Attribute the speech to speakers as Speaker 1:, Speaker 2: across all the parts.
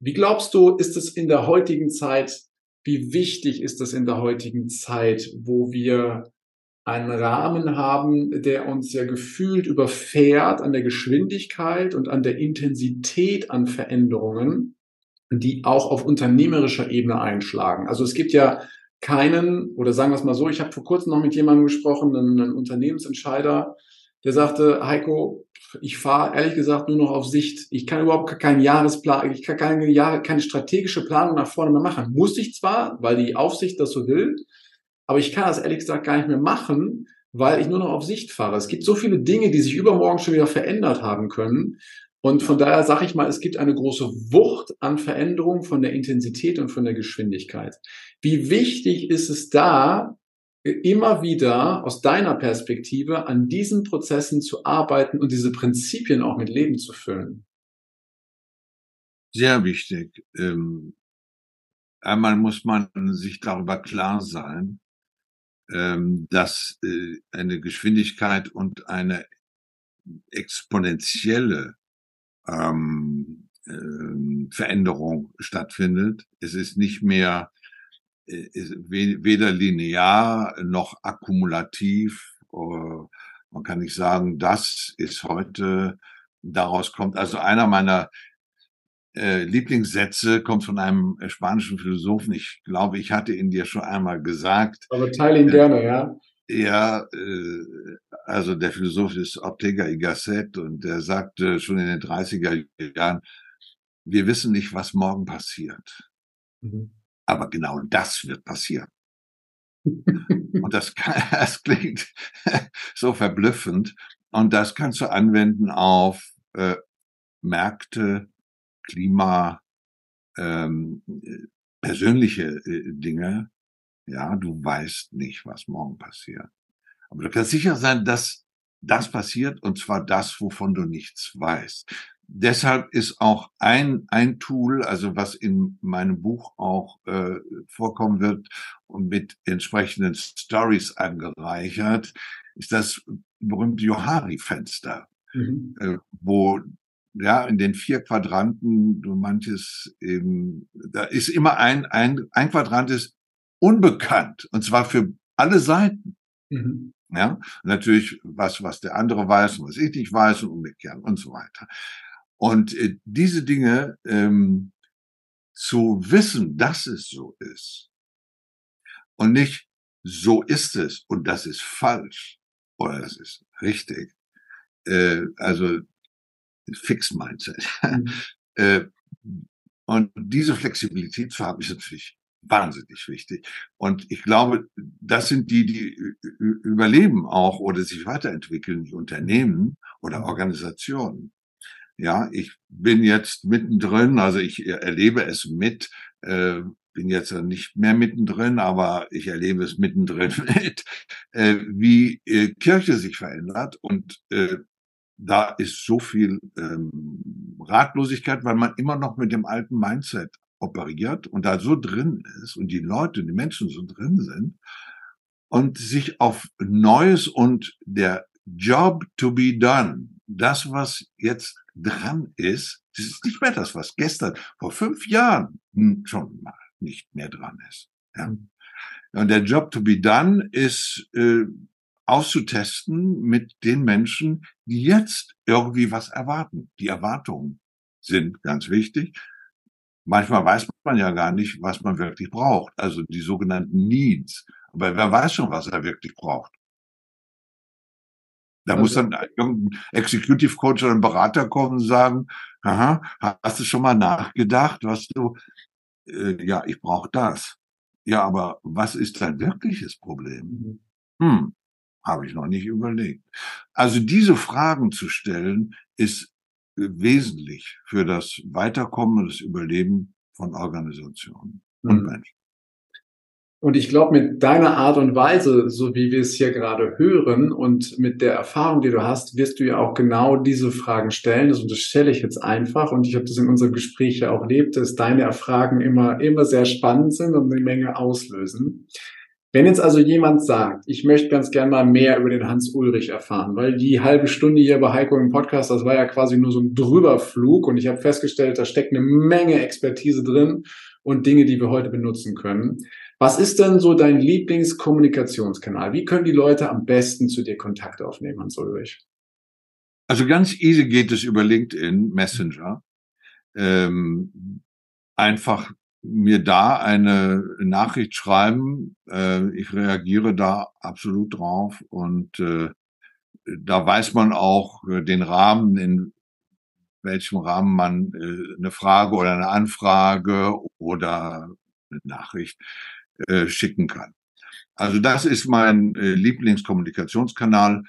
Speaker 1: Wie glaubst du, ist es in der heutigen Zeit, wie wichtig ist es in der heutigen Zeit, wo wir einen Rahmen haben, der uns ja gefühlt überfährt an der Geschwindigkeit und an der Intensität an Veränderungen, die auch auf unternehmerischer Ebene einschlagen. Also es gibt ja keinen, oder sagen wir es mal so, ich habe vor kurzem noch mit jemandem gesprochen, einem Unternehmensentscheider, der sagte, Heiko, ich fahre ehrlich gesagt nur noch auf Sicht. Ich kann überhaupt keinen Jahresplan, ich kann keine, keine strategische Planung nach vorne mehr machen. Muss ich zwar, weil die Aufsicht das so will, aber ich kann das ehrlich gesagt gar nicht mehr machen, weil ich nur noch auf Sicht fahre. Es gibt so viele Dinge, die sich übermorgen schon wieder verändert haben können. Und von daher sage ich mal, es gibt eine große Wucht an Veränderungen von der Intensität und von der Geschwindigkeit. Wie wichtig ist es da, immer wieder aus deiner Perspektive an diesen Prozessen zu arbeiten und diese Prinzipien auch mit Leben zu füllen?
Speaker 2: Sehr wichtig. Ähm, einmal muss man sich darüber klar sein, ähm, dass äh, eine Geschwindigkeit und eine exponentielle ähm, Veränderung stattfindet. Es ist nicht mehr weder linear noch akkumulativ. Äh, man kann nicht sagen, das ist heute, daraus kommt, also einer meiner äh, Lieblingssätze kommt von einem äh, spanischen Philosophen. Ich glaube, ich hatte ihn dir schon einmal gesagt.
Speaker 1: Aber teile ihn äh, gerne, ja.
Speaker 2: Ja, äh, also der Philosoph ist Ortega y Gasset und der sagte schon in den 30er Jahren, wir wissen nicht, was morgen passiert. Mhm. Aber genau das wird passieren. Und das, kann, das klingt so verblüffend. Und das kannst du anwenden auf äh, Märkte, Klima, ähm, persönliche äh, Dinge. Ja, du weißt nicht, was morgen passiert. Aber du kannst sicher sein, dass das passiert und zwar das, wovon du nichts weißt deshalb ist auch ein, ein Tool, also was in meinem Buch auch äh, vorkommen wird und mit entsprechenden Stories angereichert, ist das berühmte Johari-Fenster, mhm. äh, wo ja in den vier Quadranten du manches eben, da ist immer ein, ein, ein Quadrant ist unbekannt und zwar für alle Seiten. Mhm. Ja, natürlich was, was der andere weiß und was ich nicht weiß und umgekehrt und so weiter. Und äh, diese Dinge ähm, zu wissen, dass es so ist und nicht so ist es und das ist falsch oder das ist richtig. Äh, also Fix Mindset. Mhm. äh, und diese Flexibilität zu haben, ist natürlich wahnsinnig wichtig. Und ich glaube, das sind die, die überleben auch oder sich weiterentwickeln, die Unternehmen oder mhm. Organisationen. Ja, ich bin jetzt mittendrin, also ich erlebe es mit, äh, bin jetzt nicht mehr mittendrin, aber ich erlebe es mittendrin mit, äh, wie äh, Kirche sich verändert und äh, da ist so viel ähm, Ratlosigkeit, weil man immer noch mit dem alten Mindset operiert und da so drin ist und die Leute, die Menschen so drin sind und sich auf Neues und der Job to be done, das, was jetzt dran ist, das ist nicht mehr das, was gestern, vor fünf Jahren schon mal nicht mehr dran ist. Ja. Mhm. Und der Job to be done ist äh, auszutesten mit den Menschen, die jetzt irgendwie was erwarten. Die Erwartungen sind ganz wichtig. Manchmal weiß man ja gar nicht, was man wirklich braucht. Also die sogenannten Needs. Aber wer weiß schon, was er wirklich braucht? Da muss also dann irgendein Executive Coach oder ein Berater kommen und sagen, aha, hast du schon mal nachgedacht, was du, äh, ja, ich brauche das. Ja, aber was ist dein wirkliches Problem? Mhm. Hm, habe ich noch nicht überlegt. Also diese Fragen zu stellen, ist wesentlich für das Weiterkommen und das Überleben von Organisationen mhm. und Menschen.
Speaker 1: Und ich glaube, mit deiner Art und Weise, so wie wir es hier gerade hören und mit der Erfahrung, die du hast, wirst du ja auch genau diese Fragen stellen. Das unterstelle ich jetzt einfach. Und ich habe das in unserem Gespräch ja auch erlebt, dass deine Fragen immer, immer sehr spannend sind und eine Menge auslösen. Wenn jetzt also jemand sagt, ich möchte ganz gern mal mehr über den Hans Ulrich erfahren, weil die halbe Stunde hier bei Heiko im Podcast, das war ja quasi nur so ein Drüberflug und ich habe festgestellt, da steckt eine Menge Expertise drin und Dinge, die wir heute benutzen können. Was ist denn so dein Lieblingskommunikationskanal? Wie können die Leute am besten zu dir Kontakt aufnehmen, Hans Ulrich?
Speaker 2: Also ganz easy geht es über LinkedIn Messenger. Ähm, einfach mir da eine Nachricht schreiben. Äh, ich reagiere da absolut drauf und äh, da weiß man auch äh, den Rahmen, in welchem Rahmen man äh, eine Frage oder eine Anfrage oder eine Nachricht äh, schicken kann. Also das ist mein äh, Lieblingskommunikationskanal.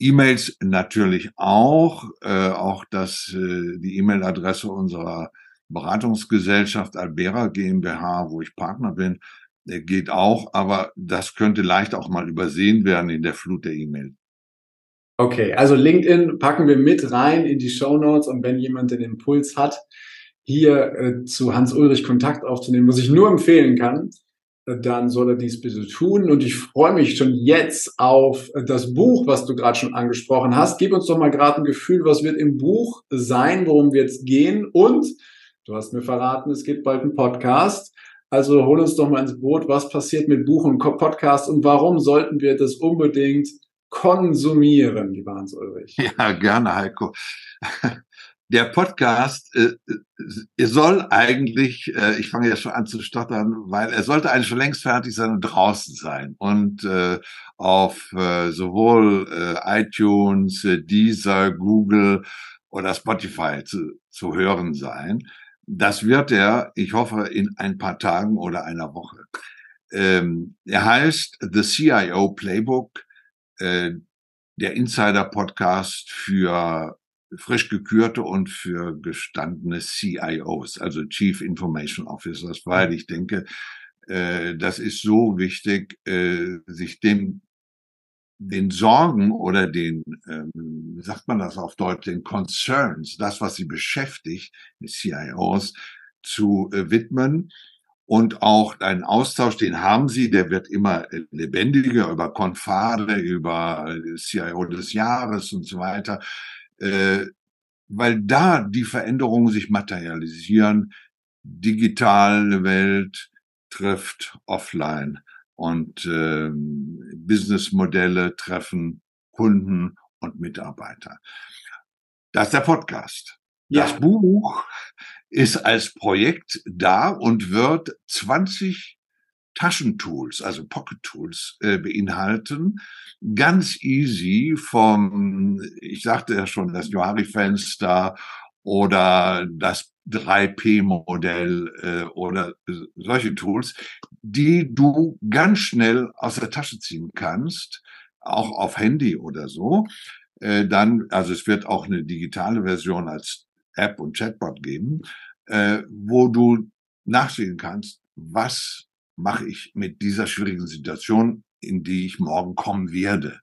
Speaker 2: E-Mails natürlich auch, äh, auch das, äh, die E-Mail-Adresse unserer Beratungsgesellschaft Albera GmbH, wo ich Partner bin, geht auch, aber das könnte leicht auch mal übersehen werden in der Flut der E-Mail.
Speaker 1: Okay, also LinkedIn packen wir mit rein in die Show Notes und wenn jemand den Impuls hat, hier äh, zu Hans Ulrich Kontakt aufzunehmen, was ich nur empfehlen kann, äh, dann soll er dies bitte tun. Und ich freue mich schon jetzt auf das Buch, was du gerade schon angesprochen hast. Gib uns doch mal gerade ein Gefühl, was wird im Buch sein, worum wir jetzt gehen und Du hast mir verraten, es gibt bald einen Podcast. Also hol uns doch mal ins Boot. Was passiert mit Buch und Podcast und warum sollten wir das unbedingt konsumieren, lieber Hans Ulrich?
Speaker 2: Ja, gerne, Heiko. Der Podcast äh, äh, soll eigentlich, äh, ich fange ja schon an zu stottern, weil er sollte eigentlich schon längst fertig sein und draußen sein und äh, auf äh, sowohl äh, iTunes, äh, Deezer, Google oder Spotify zu, zu hören sein. Das wird er, ich hoffe, in ein paar Tagen oder einer Woche. Ähm, er heißt The CIO Playbook, äh, der Insider-Podcast für frisch gekürte und für gestandene CIOs, also Chief Information Officers, weil ich denke, äh, das ist so wichtig, äh, sich dem den Sorgen oder den, ähm, sagt man das auf Deutsch, den Concerns, das, was sie beschäftigt, die CIOs, zu äh, widmen. Und auch einen Austausch, den haben sie, der wird immer äh, lebendiger über Konfade, über äh, CIO des Jahres und so weiter, äh, weil da die Veränderungen sich materialisieren. Digitale Welt trifft offline und äh, Businessmodelle treffen Kunden und Mitarbeiter. Das ist der Podcast. Ja. Das Buch ist als Projekt da und wird 20 Taschentools, also Pocket Tools, äh, beinhalten. Ganz easy vom, ich sagte ja schon, das Johari-Fenster oder das 3P-Modell äh, oder solche Tools, die du ganz schnell aus der Tasche ziehen kannst, auch auf Handy oder so. Äh, dann, also es wird auch eine digitale Version als App und Chatbot geben, äh, wo du nachsehen kannst, was mache ich mit dieser schwierigen Situation, in die ich morgen kommen werde.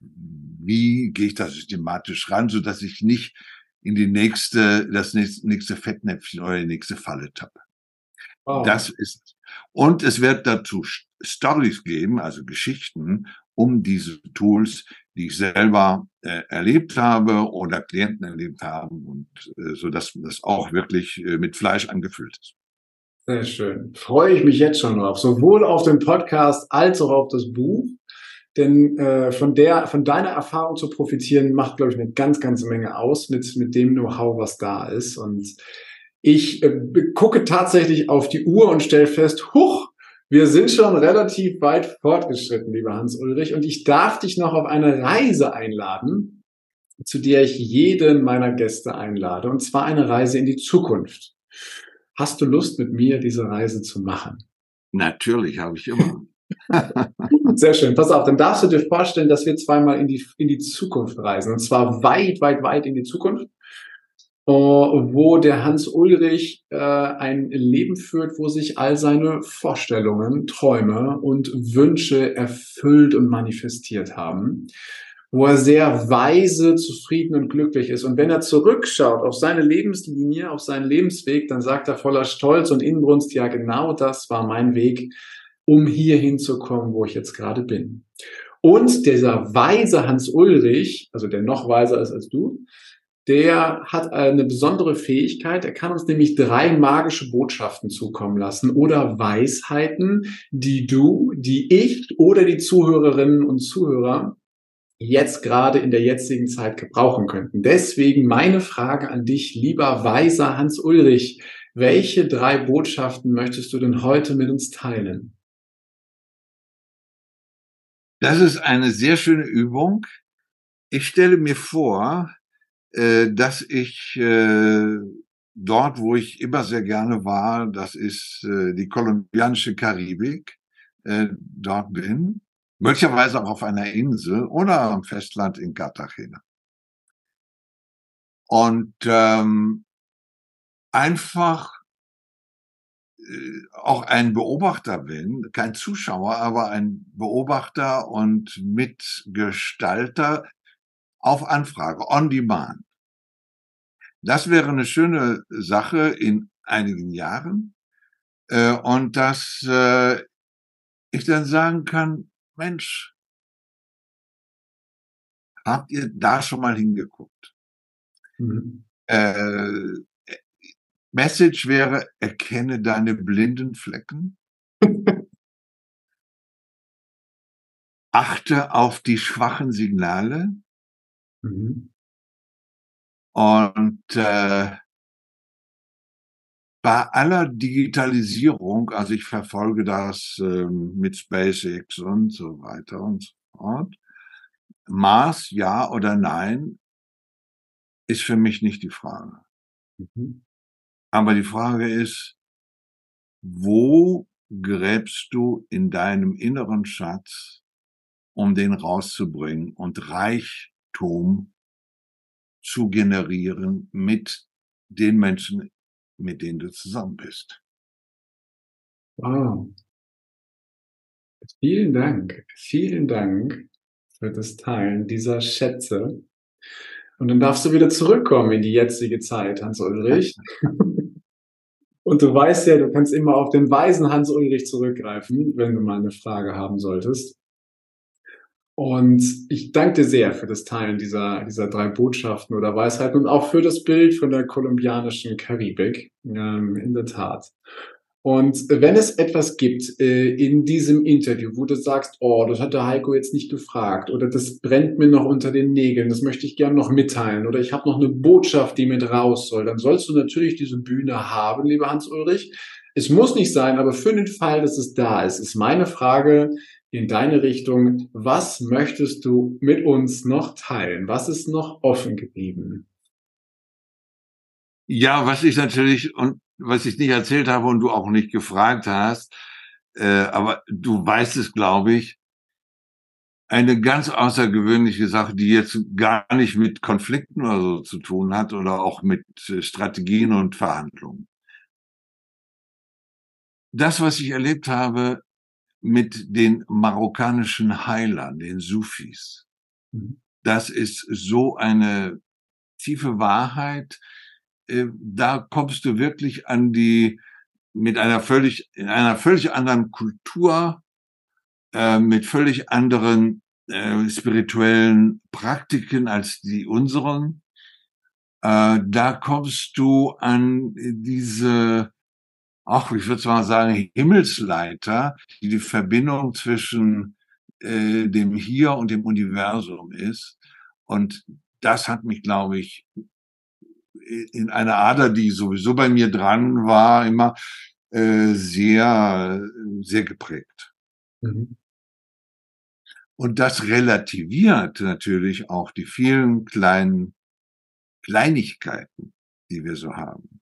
Speaker 2: Wie gehe ich da systematisch ran, so dass ich nicht in die nächste, das nächste, Fettnäpfchen oder die nächste Falle tappe. Wow. Das ist, und es wird dazu Stories geben, also Geschichten um diese Tools, die ich selber äh, erlebt habe oder Klienten erlebt haben und äh, so dass das auch wirklich äh, mit Fleisch angefüllt ist.
Speaker 1: Sehr schön. Freue ich mich jetzt schon drauf, sowohl auf den Podcast als auch auf das Buch. Denn äh, von der, von deiner Erfahrung zu profitieren, macht, glaube ich, eine ganz, ganze Menge aus mit, mit dem Know-how, was da ist. Und ich äh, gucke tatsächlich auf die Uhr und stelle fest, huch, wir sind schon relativ weit fortgeschritten, lieber Hans-Ulrich. Und ich darf dich noch auf eine Reise einladen, zu der ich jeden meiner Gäste einlade. Und zwar eine Reise in die Zukunft. Hast du Lust, mit mir diese Reise zu machen?
Speaker 2: Natürlich, habe ich immer.
Speaker 1: Sehr schön. Pass auf, dann darfst du dir vorstellen, dass wir zweimal in die, in die Zukunft reisen. Und zwar weit, weit, weit in die Zukunft, äh, wo der Hans Ulrich äh, ein Leben führt, wo sich all seine Vorstellungen, Träume und Wünsche erfüllt und manifestiert haben wo er sehr weise, zufrieden und glücklich ist. Und wenn er zurückschaut auf seine Lebenslinie, auf seinen Lebensweg, dann sagt er voller Stolz und Inbrunst, ja, genau das war mein Weg um hier hinzukommen, wo ich jetzt gerade bin. Und dieser weise Hans Ulrich, also der noch weiser ist als du, der hat eine besondere Fähigkeit. Er kann uns nämlich drei magische Botschaften zukommen lassen oder Weisheiten, die du, die ich oder die Zuhörerinnen und Zuhörer jetzt gerade in der jetzigen Zeit gebrauchen könnten. Deswegen meine Frage an dich, lieber weiser Hans Ulrich. Welche drei Botschaften möchtest du denn heute mit uns teilen?
Speaker 2: Das ist eine sehr schöne Übung. Ich stelle mir vor, äh, dass ich äh, dort, wo ich immer sehr gerne war, das ist äh, die kolumbianische Karibik, dort bin, möglicherweise auch auf einer Insel oder am Festland in Cartagena. Und ähm, einfach auch ein Beobachter bin, kein Zuschauer, aber ein Beobachter und Mitgestalter auf Anfrage, on demand. Das wäre eine schöne Sache in einigen Jahren. Äh, und dass äh, ich dann sagen kann, Mensch, habt ihr da schon mal hingeguckt? Mhm. Äh, Message wäre, erkenne deine blinden Flecken. Achte auf die schwachen Signale. Mhm. Und äh, bei aller Digitalisierung, also ich verfolge das äh, mit SpaceX und so weiter und so fort, Mars, ja oder nein, ist für mich nicht die Frage. Mhm. Aber die Frage ist, wo gräbst du in deinem inneren Schatz, um den rauszubringen und Reichtum zu generieren mit den Menschen, mit denen du zusammen bist.
Speaker 1: Wow. Vielen Dank, vielen Dank für das Teilen dieser Schätze. Und dann darfst du wieder zurückkommen in die jetzige Zeit, Hans Ulrich. Und du weißt ja, du kannst immer auf den weisen Hans Ulrich zurückgreifen, wenn du mal eine Frage haben solltest. Und ich danke dir sehr für das Teilen dieser, dieser drei Botschaften oder Weisheiten und auch für das Bild von der kolumbianischen Karibik. Ähm, in der Tat. Und wenn es etwas gibt äh, in diesem Interview, wo du sagst, oh, das hat der Heiko jetzt nicht gefragt oder das brennt mir noch unter den Nägeln, das möchte ich gerne noch mitteilen oder ich habe noch eine Botschaft, die mit raus soll, dann sollst du natürlich diese Bühne haben, lieber Hans-Ulrich. Es muss nicht sein, aber für den Fall, dass es da ist, ist meine Frage, in deine Richtung. Was möchtest du mit uns noch teilen? Was ist noch offen geblieben?
Speaker 2: Ja, was ich natürlich und was ich nicht erzählt habe und du auch nicht gefragt hast, äh, aber du weißt es, glaube ich, eine ganz außergewöhnliche Sache, die jetzt gar nicht mit Konflikten oder so zu tun hat oder auch mit äh, Strategien und Verhandlungen. Das, was ich erlebt habe mit den marokkanischen Heilern, den Sufis. Mhm. Das ist so eine tiefe Wahrheit. Äh, da kommst du wirklich an die, mit einer völlig, in einer völlig anderen Kultur, äh, mit völlig anderen äh, spirituellen Praktiken als die unseren. da kommst du an diese auch, ich würde mal sagen, Himmelsleiter, die die Verbindung zwischen äh, dem Hier und dem Universum ist. Und das hat mich, glaube ich, in einer Ader, die sowieso bei mir dran war, immer äh, sehr, sehr geprägt. Mhm. Und das relativiert natürlich auch die vielen kleinen Kleinigkeiten, die wir so haben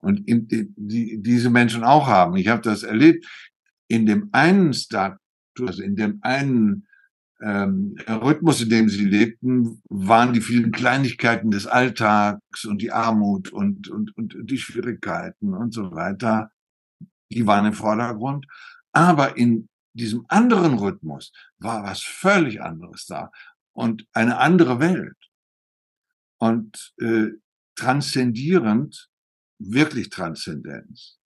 Speaker 2: und in, die, die, diese Menschen auch haben. Ich habe das erlebt. In dem einen Status, also in dem einen ähm, Rhythmus, in dem sie lebten, waren die vielen Kleinigkeiten des Alltags und die Armut und, und, und die Schwierigkeiten und so weiter, die waren im Vordergrund. Aber in diesem anderen Rhythmus war was völlig anderes da und eine andere Welt. Und äh, transzendierend wirklich Transzendenz.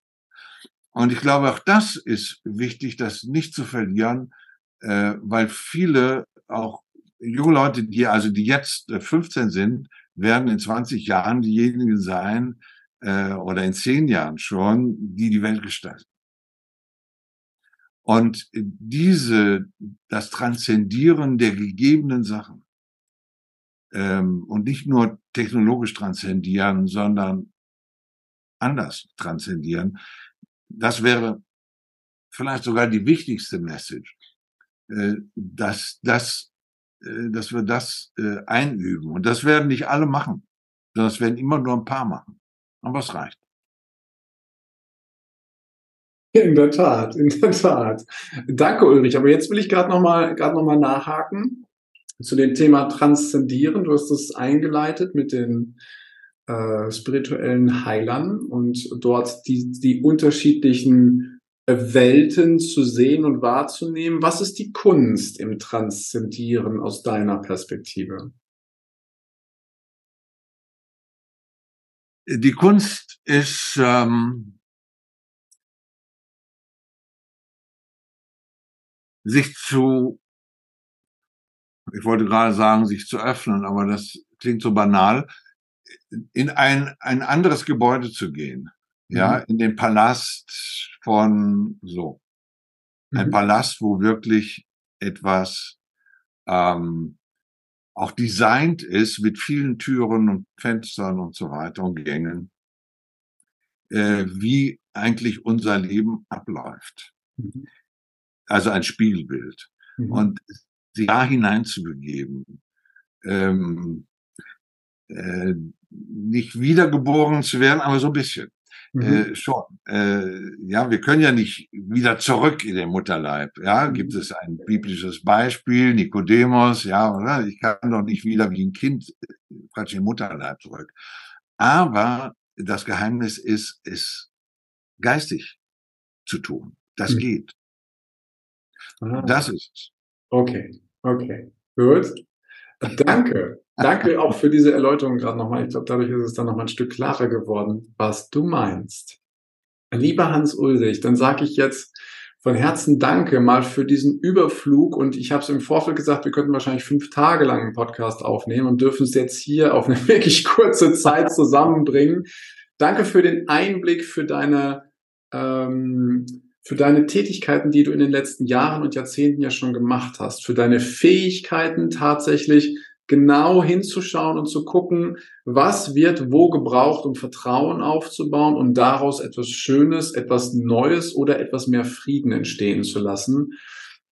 Speaker 2: Und ich glaube, auch das ist wichtig, das nicht zu verlieren, äh, weil viele auch junge Leute, die also die jetzt 15 sind, werden in 20 Jahren diejenigen sein äh, oder in 10 Jahren schon, die die Welt gestalten. Und diese, das Transzendieren der gegebenen Sachen ähm, und nicht nur technologisch transzendieren, sondern anders transzendieren, das wäre vielleicht sogar die wichtigste Message, äh, dass, dass, äh, dass wir das äh, einüben. Und das werden nicht alle machen, sondern das werden immer nur ein paar machen. Aber es reicht.
Speaker 1: In der Tat, in der Tat. Danke, Ulrich. Aber jetzt will ich gerade nochmal noch nachhaken zu dem Thema Transzendieren. Du hast das eingeleitet mit den äh, spirituellen Heilern und dort die, die unterschiedlichen Welten zu sehen und wahrzunehmen. Was ist die Kunst im Transzendieren aus deiner Perspektive?
Speaker 2: Die Kunst ist ähm, sich zu, ich wollte gerade sagen, sich zu öffnen, aber das klingt so banal, in ein, ein anderes Gebäude zu gehen. Mhm. Ja, in den Palast von so. Ein mhm. Palast, wo wirklich etwas ähm, auch designt ist mit vielen Türen und Fenstern und so weiter und Gängen, äh, wie eigentlich unser Leben abläuft. Mhm also ein Spiegelbild. Mhm. Und sich da hineinzubegeben, ähm, äh, nicht wiedergeboren zu werden, aber so ein bisschen. Mhm. Äh, schon. Äh, ja, wir können ja nicht wieder zurück in den Mutterleib. Ja, mhm. gibt es ein biblisches Beispiel, Nikodemus, ja, oder? Ich kann doch nicht wieder wie ein Kind äh, praktisch in den Mutterleib zurück. Aber das Geheimnis ist, es geistig zu tun. Das mhm. geht.
Speaker 1: Ah. Das ist es. Okay, okay. Gut. Danke. Danke auch für diese Erläuterung gerade nochmal. Ich glaube, dadurch ist es dann nochmal ein Stück klarer geworden, was du meinst. Lieber Hans Ulrich, dann sage ich jetzt von Herzen Danke mal für diesen Überflug und ich habe es im Vorfeld gesagt, wir könnten wahrscheinlich fünf Tage lang einen Podcast aufnehmen und dürfen es jetzt hier auf eine wirklich kurze Zeit zusammenbringen. Danke für den Einblick, für deine ähm, für deine Tätigkeiten, die du in den letzten Jahren und Jahrzehnten ja schon gemacht hast, für deine Fähigkeiten tatsächlich genau hinzuschauen und zu gucken, was wird wo gebraucht, um Vertrauen aufzubauen und daraus etwas Schönes, etwas Neues oder etwas mehr Frieden entstehen zu lassen.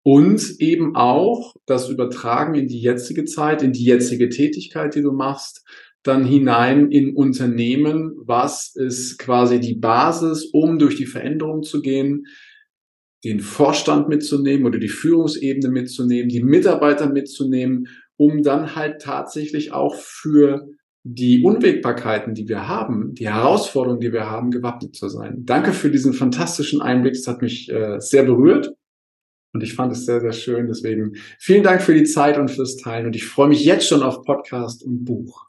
Speaker 1: Und eben auch das Übertragen in die jetzige Zeit, in die jetzige Tätigkeit, die du machst, dann hinein in Unternehmen, was ist quasi die Basis, um durch die Veränderung zu gehen, den Vorstand mitzunehmen oder die Führungsebene mitzunehmen, die Mitarbeiter mitzunehmen, um dann halt tatsächlich auch für die Unwägbarkeiten, die wir haben, die Herausforderungen, die wir haben, gewappnet zu sein. Danke für diesen fantastischen Einblick. Es hat mich äh, sehr berührt und ich fand es sehr, sehr schön. Deswegen vielen Dank für die Zeit und fürs Teilen und ich freue mich jetzt schon auf Podcast und Buch.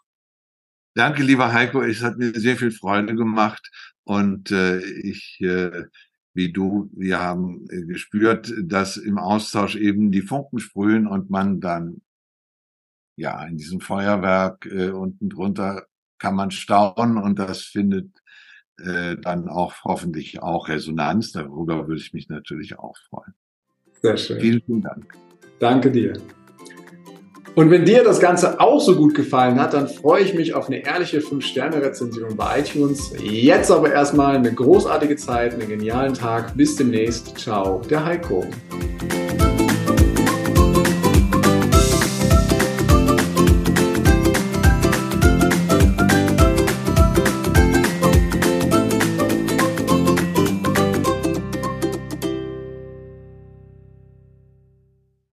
Speaker 2: Danke, lieber Heiko. Es hat mir sehr viel Freude gemacht und äh, ich, äh, wie du, wir haben äh, gespürt, dass im Austausch eben die Funken sprühen und man dann ja in diesem Feuerwerk äh, unten drunter kann man staunen und das findet äh, dann auch hoffentlich auch Resonanz. Darüber würde ich mich natürlich auch freuen.
Speaker 1: Sehr schön.
Speaker 2: Vielen, vielen Dank.
Speaker 1: Danke dir. Und wenn dir das Ganze auch so gut gefallen hat, dann freue ich mich auf eine ehrliche 5-Sterne-Rezension bei iTunes. Jetzt aber erstmal eine großartige Zeit, einen genialen Tag. Bis demnächst. Ciao, der Heiko.